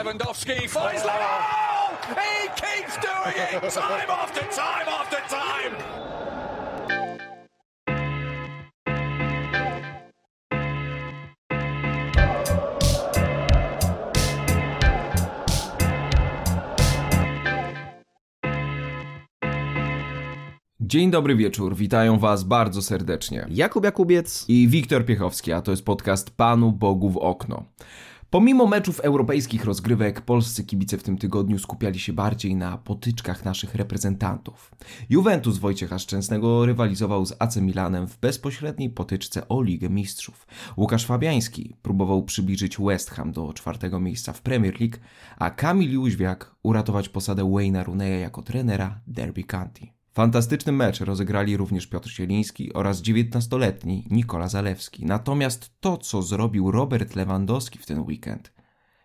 Lewandowski finds oh, He keeps doing it time after time after time. Dzień dobry wieczór, witają Was bardzo serdecznie. Jakub Jakubiec i Wiktor Piechowski, a to jest podcast Panu Bogu w okno. Pomimo meczów europejskich rozgrywek, polscy kibice w tym tygodniu skupiali się bardziej na potyczkach naszych reprezentantów. Juventus Wojciecha Szczęsnego rywalizował z AC Milanem w bezpośredniej potyczce o Ligę Mistrzów. Łukasz Fabiański próbował przybliżyć West Ham do czwartego miejsca w Premier League, a Kamil Jóźwiak uratować posadę Wayne'a Runeya jako trenera Derby County. Fantastyczny mecz rozegrali również Piotr Sieliński oraz 19-letni Nikola Zalewski. Natomiast to, co zrobił Robert Lewandowski w ten weekend,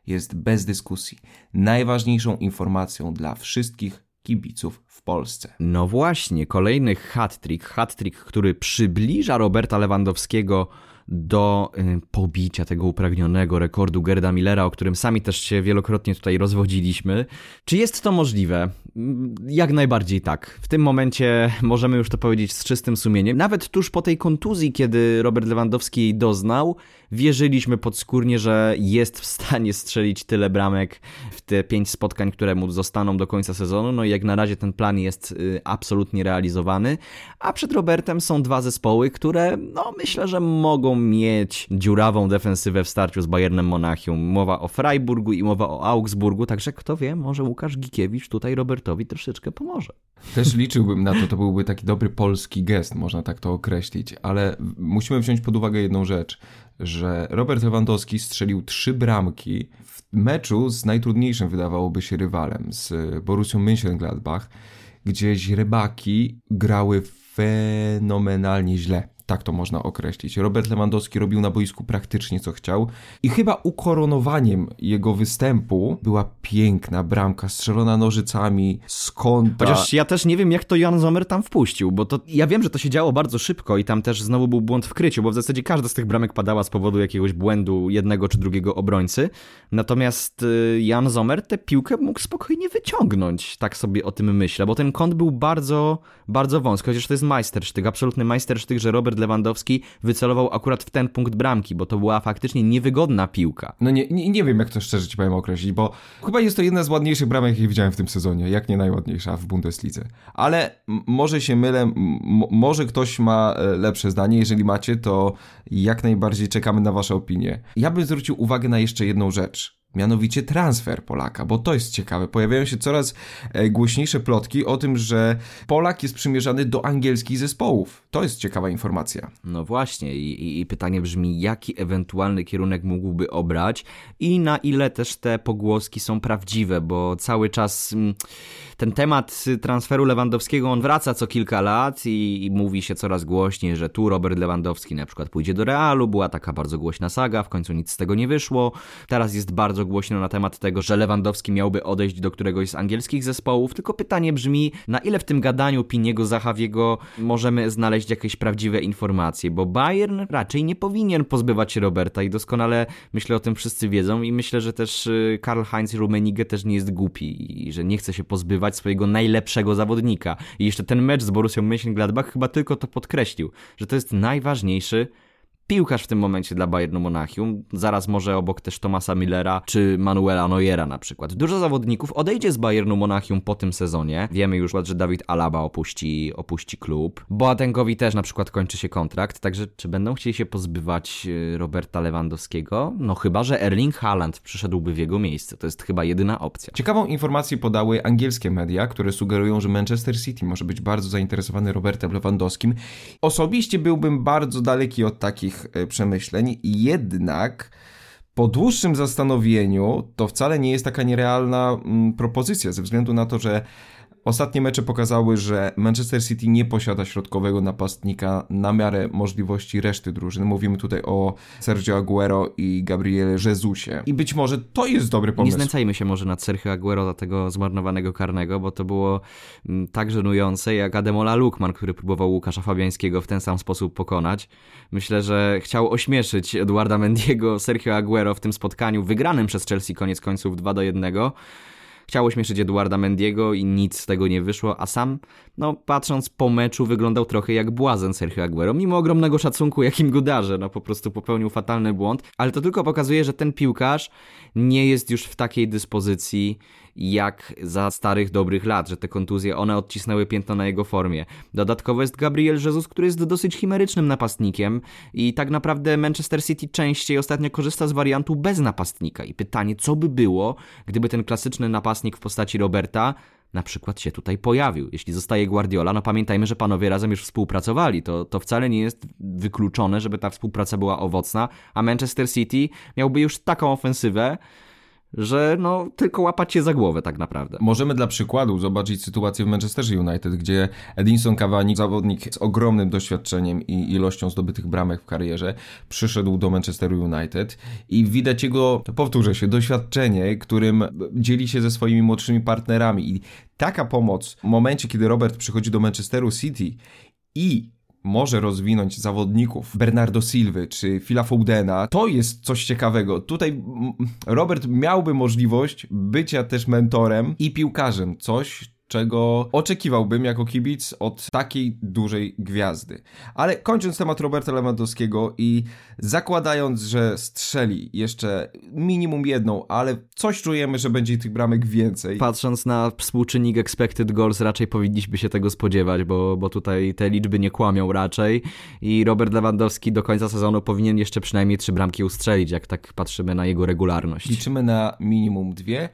jest bez dyskusji najważniejszą informacją dla wszystkich kibiców w Polsce. No właśnie, kolejny hat-trick, hat-trick, który przybliża Roberta Lewandowskiego do y, pobicia tego upragnionego rekordu Gerda Millera, o którym sami też się wielokrotnie tutaj rozwodziliśmy. Czy jest to możliwe? Jak najbardziej tak. W tym momencie możemy już to powiedzieć z czystym sumieniem. Nawet tuż po tej kontuzji, kiedy Robert Lewandowski jej doznał, wierzyliśmy podskórnie, że jest w stanie strzelić tyle bramek w te pięć spotkań, które mu zostaną do końca sezonu. No i jak na razie ten plan jest y, absolutnie realizowany. A przed Robertem są dwa zespoły, które no myślę, że mogą mieć dziurawą defensywę w starciu z Bayernem Monachium. Mowa o Freiburgu i mowa o Augsburgu, także kto wie, może Łukasz Gikiewicz tutaj Robertowi troszeczkę pomoże. Też liczyłbym na to, to byłby taki dobry polski gest, można tak to określić, ale musimy wziąć pod uwagę jedną rzecz, że Robert Lewandowski strzelił trzy bramki w meczu z najtrudniejszym wydawałoby się rywalem, z Borussią Mönchengladbach, gdzie źrebaki grały fenomenalnie źle tak to można określić. Robert Lewandowski robił na boisku praktycznie co chciał i chyba ukoronowaniem jego występu była piękna bramka strzelona nożycami z kąta. Chociaż ja też nie wiem jak to Jan Zomer tam wpuścił, bo to ja wiem, że to się działo bardzo szybko i tam też znowu był błąd w kryciu, bo w zasadzie każda z tych bramek padała z powodu jakiegoś błędu jednego czy drugiego obrońcy. Natomiast y, Jan Zomer tę piłkę mógł spokojnie wyciągnąć, tak sobie o tym myślę, bo ten kąt był bardzo, bardzo wąski, chociaż to jest majstersztyk, absolutny majstersztyk, że Robert Robert Lewandowski wycelował akurat w ten punkt bramki, bo to była faktycznie niewygodna piłka. No nie, nie, nie wiem, jak to szczerze ci powiem określić, bo chyba jest to jedna z ładniejszych bramek, jakie widziałem w tym sezonie, jak nie najładniejsza w Bundeslidze. Ale może się mylę, może ktoś ma e, lepsze zdanie, jeżeli macie, to jak najbardziej czekamy na wasze opinie. Ja bym zwrócił uwagę na jeszcze jedną rzecz mianowicie transfer Polaka, bo to jest ciekawe. Pojawiają się coraz e, głośniejsze plotki o tym, że Polak jest przymierzany do angielskich zespołów. To jest ciekawa informacja. No właśnie i, i pytanie brzmi, jaki ewentualny kierunek mógłby obrać i na ile też te pogłoski są prawdziwe, bo cały czas mm, ten temat transferu Lewandowskiego on wraca co kilka lat i, i mówi się coraz głośniej, że tu Robert Lewandowski na przykład pójdzie do Realu, była taka bardzo głośna saga, w końcu nic z tego nie wyszło. Teraz jest bardzo głośno na temat tego, że Lewandowski miałby odejść do któregoś z angielskich zespołów, tylko pytanie brzmi, na ile w tym gadaniu Piniego, Zachawiego możemy znaleźć jakieś prawdziwe informacje, bo Bayern raczej nie powinien pozbywać się Roberta i doskonale myślę o tym wszyscy wiedzą i myślę, że też y, Karl-Heinz Rummenigge też nie jest głupi i że nie chce się pozbywać swojego najlepszego zawodnika. I jeszcze ten mecz z Borussią Mönchengladbach chyba tylko to podkreślił, że to jest najważniejszy piłkarz w tym momencie dla Bayernu Monachium, zaraz może obok też Tomasa Millera czy Manuela Neuera na przykład. Dużo zawodników odejdzie z Bayernu Monachium po tym sezonie. Wiemy już, że Dawid Alaba opuści, opuści klub. Boatengowi też na przykład kończy się kontrakt, także czy będą chcieli się pozbywać y, Roberta Lewandowskiego? No chyba, że Erling Haaland przyszedłby w jego miejsce. To jest chyba jedyna opcja. Ciekawą informację podały angielskie media, które sugerują, że Manchester City może być bardzo zainteresowany Robertem Lewandowskim. Osobiście byłbym bardzo daleki od takich E, przemyśleń, jednak po dłuższym zastanowieniu to wcale nie jest taka nierealna mm, propozycja, ze względu na to, że Ostatnie mecze pokazały, że Manchester City nie posiada środkowego napastnika na miarę możliwości reszty drużyny. Mówimy tutaj o Sergio Aguero i Gabriele Jezusie. I być może to jest dobry Nie pomysł. znęcajmy się może nad Sergio Aguero za tego zmarnowanego karnego, bo to było mm, tak żenujące jak Ademola Lukman, który próbował Łukasza Fabiańskiego w ten sam sposób pokonać. Myślę, że chciał ośmieszyć Eduarda Mendiego Sergio Aguero w tym spotkaniu wygranym przez Chelsea koniec końców 2 do 1. Chciał ośmieszyć Eduarda Mendiego i nic z tego nie wyszło, a sam, no patrząc po meczu, wyglądał trochę jak błazen Sergio Aguero, mimo ogromnego szacunku, jakim go darzę, no po prostu popełnił fatalny błąd, ale to tylko pokazuje, że ten piłkarz nie jest już w takiej dyspozycji jak za starych, dobrych lat, że te kontuzje, one odcisnęły piętno na jego formie. Dodatkowo jest Gabriel Jesus, który jest dosyć chimerycznym napastnikiem i tak naprawdę Manchester City częściej ostatnio korzysta z wariantu bez napastnika i pytanie, co by było, gdyby ten klasyczny napastnik w postaci Roberta na przykład się tutaj pojawił. Jeśli zostaje Guardiola, no pamiętajmy, że panowie razem już współpracowali. To, to wcale nie jest wykluczone, żeby ta współpraca była owocna, a Manchester City miałby już taką ofensywę, że no tylko łapać się za głowę tak naprawdę. Możemy dla przykładu zobaczyć sytuację w Manchesterze United, gdzie Edinson Cavani, zawodnik z ogromnym doświadczeniem i ilością zdobytych bramek w karierze, przyszedł do Manchesteru United i widać jego, powtórzę się, doświadczenie, którym dzieli się ze swoimi młodszymi partnerami i taka pomoc w momencie, kiedy Robert przychodzi do Manchesteru City i może rozwinąć zawodników Bernardo Silva czy Phila Foudena, to jest coś ciekawego. Tutaj Robert miałby możliwość bycia też mentorem i piłkarzem. Coś, czego oczekiwałbym jako kibic od takiej dużej gwiazdy. Ale kończąc temat Roberta Lewandowskiego i zakładając, że strzeli jeszcze minimum jedną, ale coś czujemy, że będzie tych bramek więcej. Patrząc na współczynnik expected goals, raczej powinniśmy się tego spodziewać, bo, bo tutaj te liczby nie kłamią raczej i Robert Lewandowski do końca sezonu powinien jeszcze przynajmniej trzy bramki ustrzelić, jak tak patrzymy na jego regularność. Liczymy na minimum dwie,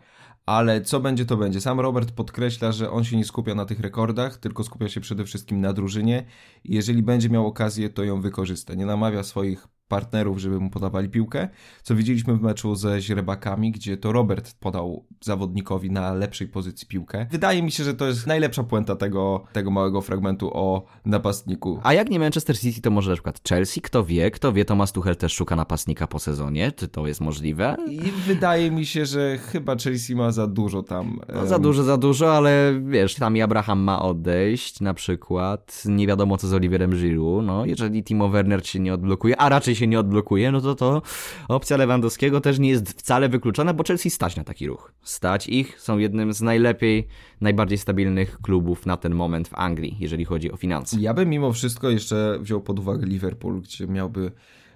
ale co będzie, to będzie. Sam Robert podkreśla, że on się nie skupia na tych rekordach, tylko skupia się przede wszystkim na drużynie i jeżeli będzie miał okazję, to ją wykorzysta. Nie namawia swoich partnerów, żeby mu podawali piłkę, co widzieliśmy w meczu ze źrebakami, gdzie to Robert podał zawodnikowi na lepszej pozycji piłkę. Wydaje mi się, że to jest najlepsza puenta tego, tego małego fragmentu o napastniku. A jak nie Manchester City, to może na przykład Chelsea, kto wie, kto wie, Thomas Tuchel też szuka napastnika po sezonie, czy to jest możliwe? I wydaje mi się, że chyba Chelsea ma za dużo tam. No, za dużo, za dużo, ale wiesz, tam i Abraham ma odejść na przykład, nie wiadomo co z Oliverem Giroud, no jeżeli Timo Werner się nie odblokuje, a raczej się nie odblokuje, no to to opcja Lewandowskiego też nie jest wcale wykluczona, bo Chelsea stać na taki ruch. Stać ich, są jednym z najlepiej, najbardziej stabilnych klubów na ten moment w Anglii, jeżeli chodzi o finanse. Ja bym mimo wszystko jeszcze wziął pod uwagę Liverpool, gdzie miałby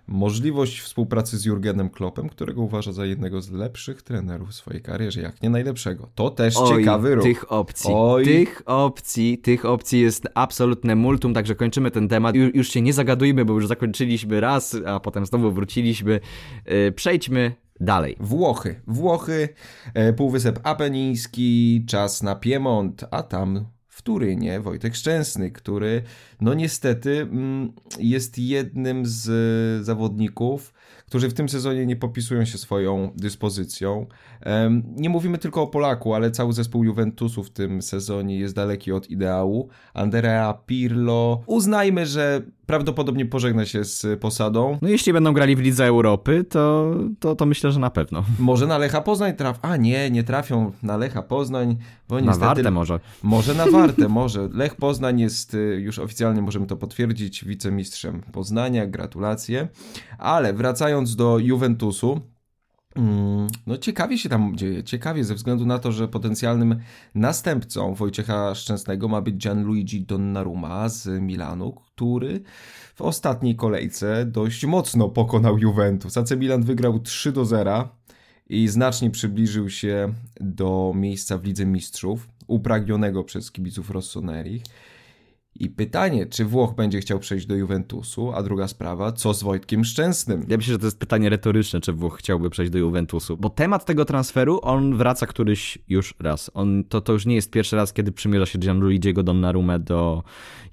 możliwość współpracy z Jurgenem Kloppem, którego uważa za jednego z lepszych trenerów w swojej karierze, jak nie najlepszego. To też Oj, ciekawy ruch. Tych opcji, Oj. tych opcji, tych opcji jest absolutne multum, także kończymy ten temat. Ju, już się nie zagadujmy, bo już zakończyliśmy raz, a potem znowu wróciliśmy. Yy, przejdźmy dalej. Włochy. Włochy, e, Półwysep Apeniński, czas na Piemont, a tam w Turynie Wojtek Szczęsny, który no niestety mm, jest jednym z zawodników, którzy w tym sezonie nie popisują się swoją dyspozycją. Nie mówimy tylko o Polaku, ale cały zespół Juventusu w tym sezonie jest daleki od ideału. Andrea Pirlo, uznajmy, że prawdopodobnie pożegna się z posadą. No jeśli będą grali w Lidze Europy, to, to, to myślę, że na pewno. Może na Lecha Poznań traf... A nie, nie trafią na Lecha Poznań, bo Na niestety... Wartę może. Może na Wartę, może. Lech Poznań jest y, już oficjalnie, możemy to potwierdzić, wicemistrzem Poznania, gratulacje. Ale wracając do Juventusu, no ciekawie się tam dzieje, ciekawie ze względu na to, że potencjalnym następcą Wojciecha Szczęsnego ma być Gianluigi Donnarumma z Milanu, który w ostatniej kolejce dość mocno pokonał Juventus. AC Milan wygrał 3 do 0 i znacznie przybliżył się do miejsca w Lidze Mistrzów, upragnionego przez kibiców Rossonerich. I pytanie, czy Włoch będzie chciał przejść do Juventusu, a druga sprawa, co z Wojtkiem Szczęsnym? Ja myślę, że to jest pytanie retoryczne, czy Włoch chciałby przejść do Juventusu. Bo temat tego transferu, on wraca któryś już raz. On, to, to już nie jest pierwszy raz, kiedy przymierza się Gianluigiego Donnarumma do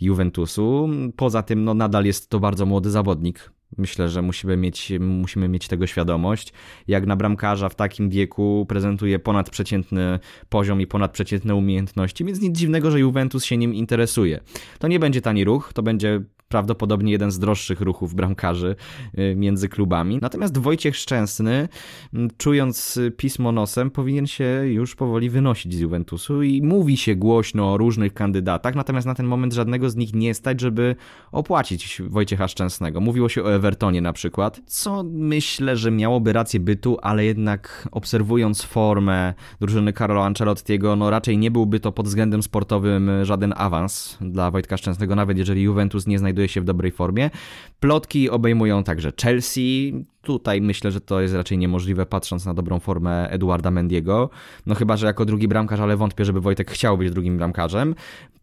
Juventusu. Poza tym, no nadal jest to bardzo młody zawodnik. Myślę, że musimy mieć, musimy mieć tego świadomość. Jak na bramkarza w takim wieku prezentuje ponadprzeciętny poziom i ponadprzeciętne umiejętności, więc nic dziwnego, że Juventus się nim interesuje. To nie będzie tani ruch, to będzie prawdopodobnie jeden z droższych ruchów bramkarzy y, między klubami. Natomiast Wojciech Szczęsny, czując pismo nosem, powinien się już powoli wynosić z Juventusu i mówi się głośno o różnych kandydatach, natomiast na ten moment żadnego z nich nie stać, żeby opłacić Wojciecha Szczęsnego. Mówiło się o Evertonie na przykład, co myślę, że miałoby rację bytu, ale jednak obserwując formę drużyny Carlo Ancelottiego, no raczej nie byłby to pod względem sportowym żaden awans dla Wojtka Szczęsnego, nawet jeżeli Juventus nie znajduje znajduje się w dobrej formie. Plotki obejmują także Chelsea. Tutaj myślę, że to jest raczej niemożliwe, patrząc na dobrą formę Eduarda Mendiego. No chyba, że jako drugi bramkarz, ale wątpię, żeby Wojtek chciał być drugim bramkarzem.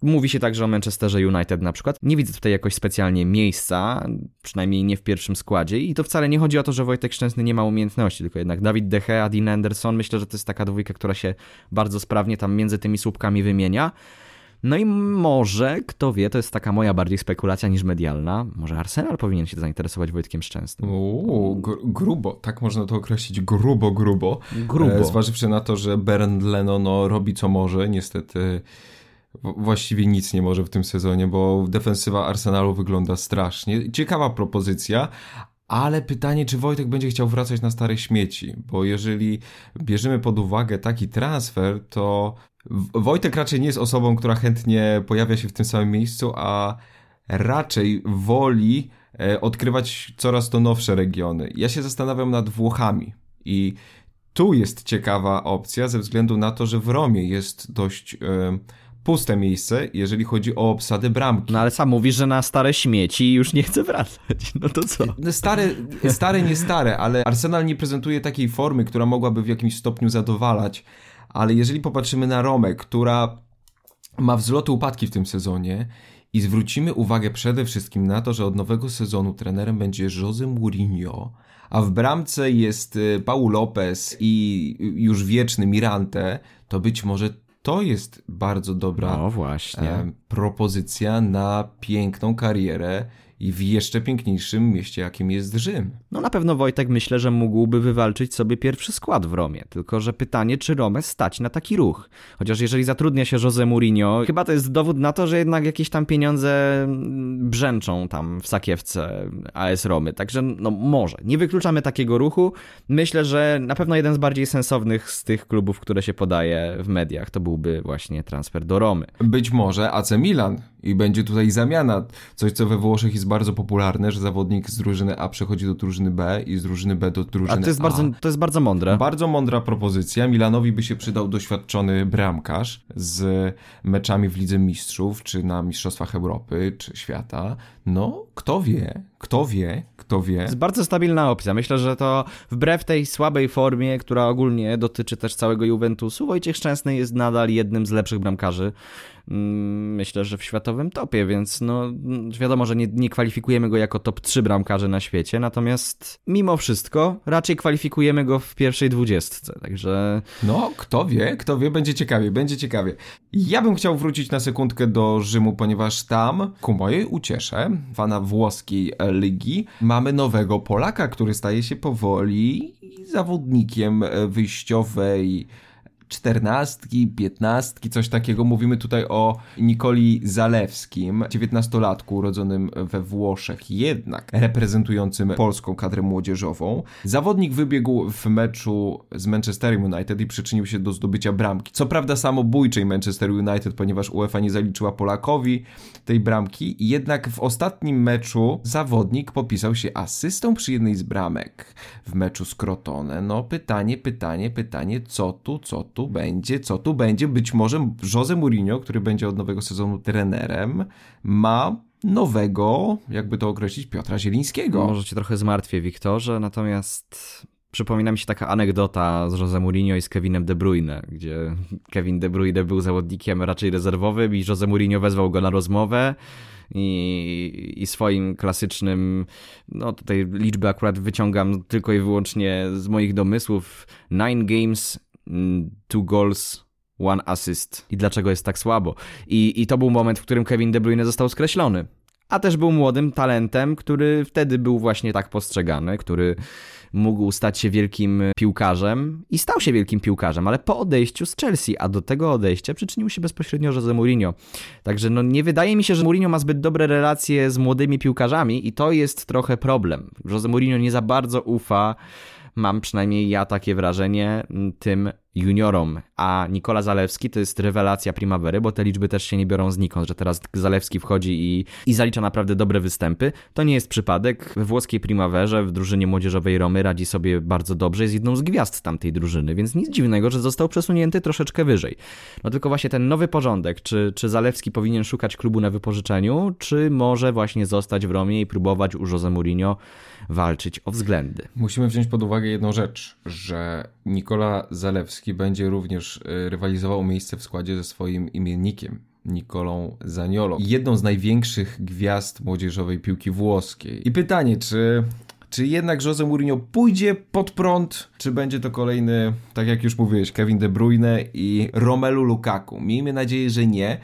Mówi się także o Manchesterze United na przykład. Nie widzę tutaj jakoś specjalnie miejsca, przynajmniej nie w pierwszym składzie. I to wcale nie chodzi o to, że Wojtek Szczęsny nie ma umiejętności, tylko jednak Dawid De Gea, Dean Anderson. Myślę, że to jest taka dwójka, która się bardzo sprawnie tam między tymi słupkami wymienia. No i może, kto wie, to jest taka moja bardziej spekulacja niż medialna, może Arsenal powinien się zainteresować Wojtkiem Szczęsnym. Uuu, gr grubo, tak można to określić, grubo, grubo. Grubo. E, zważywszy na to, że Bernd Leno no, robi co może, niestety właściwie nic nie może w tym sezonie, bo defensywa Arsenalu wygląda strasznie. Ciekawa propozycja, ale pytanie, czy Wojtek będzie chciał wracać na stare śmieci, bo jeżeli bierzemy pod uwagę taki transfer, to Wojtek raczej nie jest osobą, która chętnie pojawia się w tym samym miejscu, a raczej woli e, odkrywać coraz to nowsze regiony. Ja się zastanawiam nad Włochami i tu jest ciekawa opcja ze względu na to, że w Romie jest dość e, puste miejsce, jeżeli chodzi o obsadę bramki. No ale sam mówisz, że na stare śmieci już nie chce wracać. No to co? No, stare, stare nie stare, ale Arsenal nie prezentuje takiej formy, która mogłaby w jakimś stopniu zadowalać ale jeżeli popatrzymy na Romę, która ma wzloty upadki w tym sezonie i zwrócimy uwagę przede wszystkim na to, że od nowego sezonu trenerem będzie Jose Mourinho, a w bramce jest y, Paul Lopez i już wieczny Mirante, to być może to jest bardzo dobra no propozycja na piękną karierę i w jeszcze piękniejszym mieście, jakim jest Rzym. No na pewno Wojtek myślę, że mógłby wywalczyć sobie pierwszy skład w Romie, tylko że pytanie, czy Romę stać na taki ruch. Chociaż jeżeli zatrudnia się Jose Mourinho, chyba to jest dowód na to, że jednak jakieś tam pieniądze brzęczą tam w sakiewce AS Romy, także no może. Nie wykluczamy takiego ruchu. Myślę, że na pewno jeden z bardziej sensownych z tych klubów, które się podaje w mediach, to byłby właśnie transfer do Romy. Być może AC Milan i będzie tutaj zamiana. Coś, co we Włoszech jest bardzo popularne, że zawodnik z drużyny A przechodzi do drużyny B i z drużyny B do drużyny A. to jest, A. Bardzo, to jest bardzo mądre. Bardzo mądra propozycja. Milanowi by się przydał doświadczony bramkarz z meczami w Lidze Mistrzów, czy na Mistrzostwach Europy, czy świata. No, kto wie, kto wie, kto wie. To jest bardzo stabilna opcja. Myślę, że to wbrew tej słabej formie, która ogólnie dotyczy też całego Juventusu, Wojciech Szczęsny jest nadal jednym z lepszych bramkarzy Mm, myślę, że w światowym topie, więc no wiadomo, że nie, nie kwalifikujemy go jako top 3 bramkarze na świecie, natomiast mimo wszystko raczej kwalifikujemy go w pierwszej dwudziestce, także... No, kto wie, kto wie, będzie ciekawie, będzie ciekawie. Ja bym chciał wrócić na sekundkę do Rzymu, ponieważ tam, ku mojej uciesze, fana włoskiej ligi, mamy nowego Polaka, który staje się powoli zawodnikiem wyjściowej czternastki, piętnastki, coś takiego. Mówimy tutaj o Nikoli Zalewskim, dziewiętnastolatku urodzonym we Włoszech, jednak reprezentującym polską kadrę młodzieżową. Zawodnik wybiegł w meczu z Manchester United i przyczynił się do zdobycia bramki. Co prawda samobójczej Manchester United, ponieważ UEFA nie zaliczyła Polakowi tej bramki, jednak w ostatnim meczu zawodnik popisał się asystą przy jednej z bramek w meczu z Crotone. No pytanie, pytanie, pytanie, co tu, co tu? Tu będzie, co tu będzie. Być może Jose Mourinho, który będzie od nowego sezonu trenerem, ma nowego, jakby to określić, Piotra Zielińskiego. Może cię trochę zmartwię, Wiktorze, natomiast przypomina mi się taka anegdota z Jose Mourinho i z Kevinem De Bruyne, gdzie Kevin De Bruyne był zawodnikiem raczej rezerwowym i Jose Mourinho wezwał go na rozmowę i, i swoim klasycznym, no tutaj liczby akurat wyciągam tylko i wyłącznie z moich domysłów, nine games two goals, one assist. I dlaczego jest tak słabo? I, I to był moment, w którym Kevin De Bruyne został skreślony. a też był młodym talentem, który wtedy był właśnie tak postrzegany, który mógł stać się wielkim piłkarzem i stał się wielkim piłkarzem, ale po odejściu z Chelsea, a do tego odejścia przyczynił się bezpośrednio Jose Mourinho. Także no nie wydaje mi się, że Mourinho ma zbyt dobre relacje z młodymi piłkarzami i to jest trochę problem. Jose Mourinho nie za bardzo ufa mam przynajmniej ja takie wrażenie, tym juniorom, a Nikola Zalewski to jest rewelacja Primavery, bo te liczby też się nie biorą znikąd, że teraz Zalewski wchodzi i, i zalicza naprawdę dobre występy. To nie jest przypadek. We włoskiej Primaverze, w drużynie młodzieżowej Romy radzi sobie bardzo dobrze, jest jedną z gwiazd tamtej drużyny, więc nic dziwnego, że został przesunięty troszeczkę wyżej. No tylko właśnie ten nowy porządek, czy, czy Zalewski powinien szukać klubu na wypożyczeniu, czy może właśnie zostać w Romie i próbować u Jose Mourinho walczyć o względy. Musimy wziąć pod uwagę jedną rzecz, że Nikola Zalewski będzie również e, rywalizował miejsce w składzie ze swoim imiennikiem. Nikolą Zaniolą, jedną z największych gwiazd młodzieżowej piłki włoskiej. I pytanie, czy czy jednak Jose Mourinho pójdzie pod prąd, czy będzie to kolejny, tak jak już mówiłeś, Kevin De Bruyne i Romelu Lukaku? Miejmy nadzieję, że nie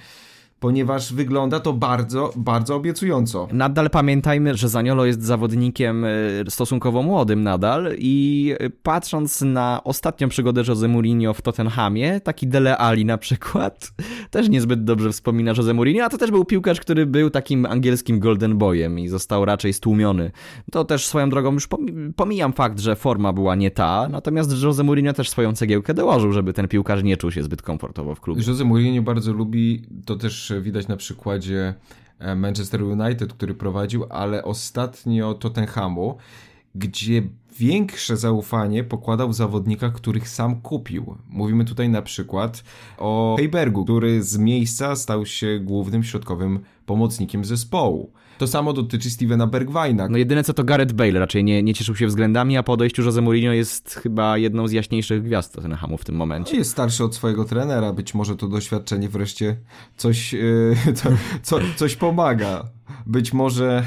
ponieważ wygląda to bardzo, bardzo obiecująco. Nadal pamiętajmy, że Zaniolo jest zawodnikiem e, stosunkowo młodym nadal i e, patrząc na ostatnią przygodę Jose Mourinho w Tottenhamie, taki Dele Ali na przykład, też niezbyt dobrze wspomina Jose Mourinho, a to też był piłkarz, który był takim angielskim golden boyem i został raczej stłumiony. To też swoją drogą już pomijam fakt, że forma była nie ta, natomiast Jose Mourinho też swoją cegiełkę dołożył, żeby ten piłkarz nie czuł się zbyt komfortowo w klubie. Jose Mourinho bardzo lubi, to też widać na przykładzie e, Manchester United, który prowadził, ale ostatnio Tottenhamu, gdzie większe zaufanie pokładał w których sam kupił. Mówimy tutaj na przykład o Heibergu, który z miejsca stał się głównym środkowym pomocnikiem zespołu. To samo dotyczy Stevena Bergwajna. No jedyne co to Gareth Bale raczej nie, nie cieszył się względami, a po odejściu Jose Mourinho jest chyba jedną z jaśniejszych gwiazd Tottenhamu w tym momencie. Jest starszy od swojego trenera, być może to doświadczenie wreszcie coś, yy, co, coś pomaga. Być może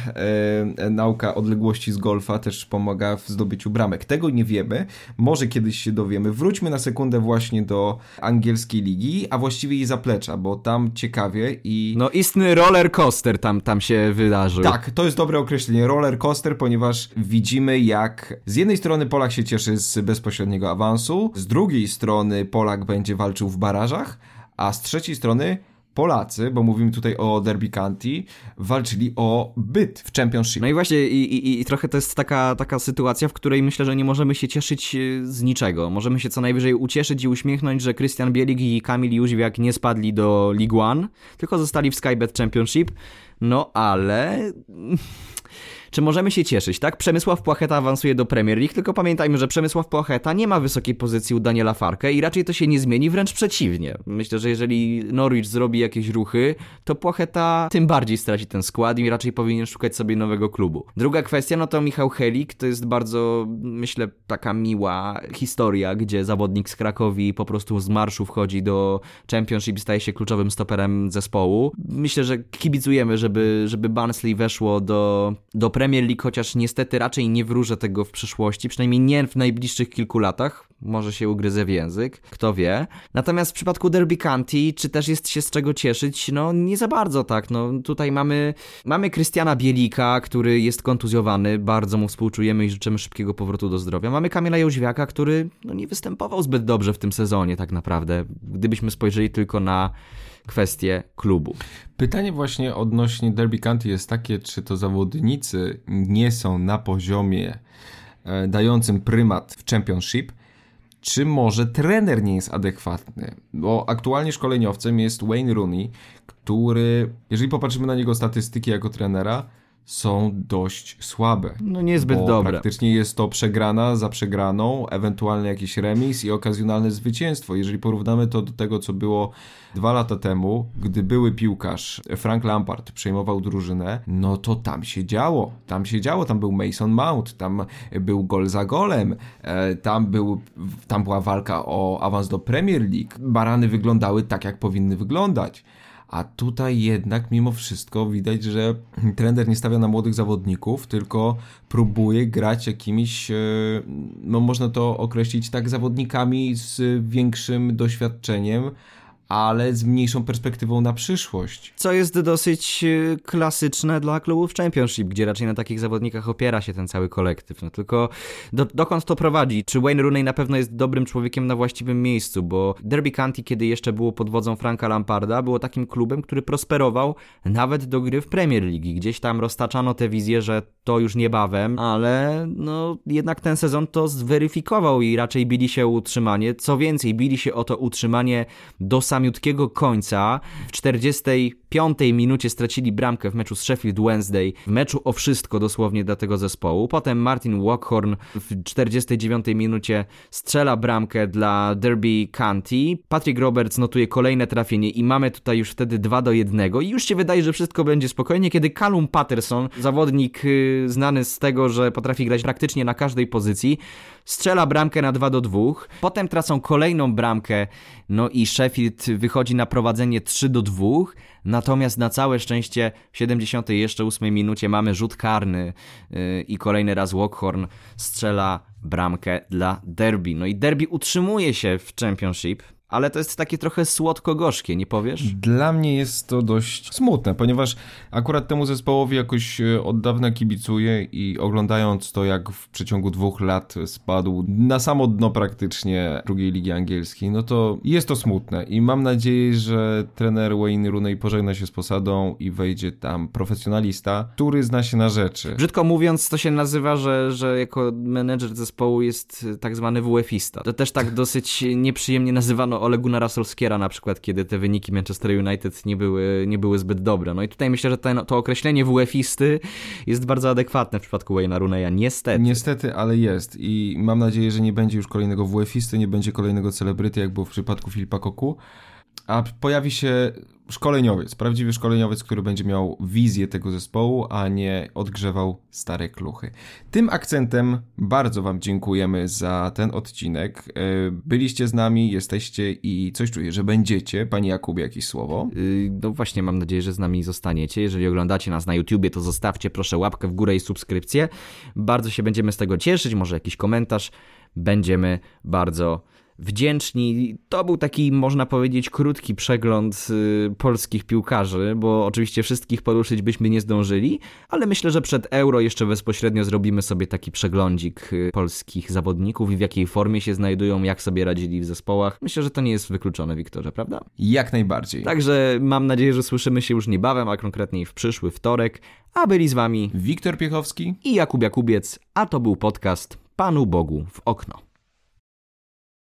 e, nauka odległości z golfa też pomaga w zdobyciu bramek. Tego nie wiemy, może kiedyś się dowiemy. Wróćmy na sekundę właśnie do angielskiej ligi, a właściwie jej zaplecza, bo tam ciekawie i... No istny roller coaster tam, tam się wydarzył. Tak, to jest dobre określenie, roller coaster, ponieważ widzimy jak z jednej strony Polak się cieszy z bezpośredniego awansu, z drugiej strony Polak będzie walczył w barażach, a z trzeciej strony Polacy, bo mówimy tutaj o Derby County, walczyli o byt w Championship. No i właśnie i, i, i, trochę to jest taka, taka sytuacja, w której myślę, że nie możemy się cieszyć e, z niczego. Możemy się co najwyżej ucieszyć i uśmiechnąć, że Christian Bielik i Kamil Jóźwiak nie spadli do League One, tylko zostali w Skybet Championship. No ale czy możemy się cieszyć, tak? Przemysław Płacheta awansuje do Premier League, tylko pamiętajmy, że Przemysław Płacheta nie ma wysokiej pozycji u Daniela Farkę i raczej to się nie zmieni, wręcz przeciwnie. Myślę, że jeżeli Norwich zrobi jakieś ruchy, to Płacheta tym bardziej straci ten skład i raczej powinien szukać sobie nowego klubu. Druga kwestia, no to Michał Helik, to jest bardzo, myślę, taka miła historia, gdzie zawodnik z Krakowi po prostu z marszu wchodzi do Championship i staje się kluczowym stoperem zespołu. Myślę, że kibicujemy, żeby, żeby Barnsley weszło do, do Premier League, chociaż niestety raczej nie wróżę tego w przyszłości, przynajmniej nie w najbliższych kilku latach. Może się ugryzę w język, kto wie. Natomiast w przypadku Derby County, czy też jest się z czego cieszyć? No nie za bardzo tak. No tutaj mamy, mamy Krystiana Bielika, który jest kontuzjowany, bardzo mu współczujemy i życzymy szybkiego powrotu do zdrowia. Mamy Kamila Jóźwiaka, który no, nie występował zbyt dobrze w tym sezonie tak naprawdę. Gdybyśmy spojrzeli tylko na kwestię klubu. Pytanie właśnie odnośnie Derby County jest takie, czy to zawodnicy nie są na poziomie e, dającym prymat w Championship, czy może trener nie jest adekwatny? Bo aktualnie szkoleniowcem jest Wayne Rooney, który, jeżeli popatrzymy na niego statystyki jako trenera, są dość słabe. No niezbyt dobre. Praktycznie jest to przegrana za przegraną, ewentualnie jakiś remis i okazjonalne zwycięstwo. Jeżeli porównamy to do tego, co było dwa lata temu, gdy były piłkarz Frank Lampard przejmował drużynę, no to tam się działo. Tam się działo, tam był Mason Mount, tam był gol za golem, e, tam, był, tam była walka o awans do Premier League. Barany wyglądały tak, jak powinny wyglądać. A tutaj jednak mimo wszystko widać, że trener nie stawia na młodych zawodników, tylko próbuje grać jakimiś, e, no można to określić tak, zawodnikami z większym doświadczeniem, ale z mniejszą perspektywą na przyszłość. Co jest dosyć e, klasyczne dla klubów Championship, gdzie raczej na takich zawodnikach opiera się ten cały kolektyw. No tylko do, dokąd to prowadzi? Czy Wayne Rooney na pewno jest dobrym człowiekiem na właściwym miejscu? Bo Derby County, kiedy jeszcze było pod wodzą Franka Lamparda, było takim klubem, który prosperował nawet do gry w Premier League. Gdzieś tam roztaczano tę wizję, że to już niebawem, ale no jednak ten sezon to zweryfikował i raczej bili się o utrzymanie. Co więcej, bili się o to utrzymanie do samiutkiego końca. W 45 minucie stracili bramkę w meczu z Sheffield Wednesday, w meczu o wszystko dosłownie dla tego zespołu. Potem Martin Walkhorn w 49 minucie strzela bramkę dla Derby County. Patrick Roberts notuje kolejne trafienie i mamy tutaj już wtedy 2 do 1 i już się wydaje, że wszystko będzie spokojnie, kiedy Callum Patterson, zawodnik y, znany z tego, że potrafi grać praktycznie na każdej pozycji, strzela bramkę na 2 do 2. Potem tracą kolejną bramkę, no i Sheffield wychodzi na prowadzenie 3 do 2. Natomiast na całe szczęście w 70 jeszcze 8 minucie mamy rzut karny yy, i kolejny raz Walkhorn strzela bramkę dla Derby. No i Derby utrzymuje się w Championship ale to jest takie trochę słodko-gorzkie, nie powiesz? Dla mnie jest to dość smutne, ponieważ akurat temu zespołowi jakoś e, od dawna kibicuję i oglądając to, jak w przeciągu dwóch lat spadł na samo dno praktycznie drugiej ligi angielskiej, no to jest to smutne i mam nadzieję, że trener Wayne Rooney pożegna się z posadą i wejdzie tam profesjonalista, który zna się na rzeczy. Brzydko mówiąc, to się nazywa, że, że jako menedżer zespołu jest tak zwany WF-ista. To też tak dosyć nieprzyjemnie nazywano Ole Gunnara Solskiera na przykład, kiedy te wyniki Manchester United nie były, nie były zbyt dobre. No i tutaj myślę, że ten, to określenie WF-isty jest bardzo adekwatne w przypadku Wayne'a Runeya, niestety. Niestety, ale jest i mam nadzieję, że nie będzie już kolejnego WF-isty, nie będzie kolejnego celebryty, jak było w przypadku Filipa Koku, a pojawi się szkoleniowiec, prawdziwy szkoleniowiec, który będzie miał wizję tego zespołu, a nie odgrzewał stare kluchy. Tym akcentem bardzo Wam dziękujemy za ten odcinek. E, byliście z nami, jesteście i coś czuję, że będziecie. Panie Jakubie, jakieś słowo? Yy, no właśnie, mam nadzieję, że z nami zostaniecie. Jeżeli oglądacie nas na YouTubie, to zostawcie proszę łapkę w górę i subskrypcję. Bardzo się będziemy z tego cieszyć, może jakiś komentarz. Będziemy bardzo wdzięczni. To był taki, można powiedzieć, krótki przegląd y, polskich piłkarzy, bo oczywiście wszystkich poruszyć byśmy nie zdążyli, ale myślę, że przed Euro jeszcze bezpośrednio zrobimy sobie taki przeglądzik y, polskich zawodników i w jakiej formie się znajdują, jak sobie radzili w zespołach. Myślę, że to nie jest wykluczone, Wiktorze, prawda? Jak najbardziej. Także mam nadzieję, że słyszymy się już niebawem, a konkretniej w przyszły wtorek, a byli z wami Wiktor Piechowski i Jakub Jakubiec, a to był podcast Panu Bogu w okno.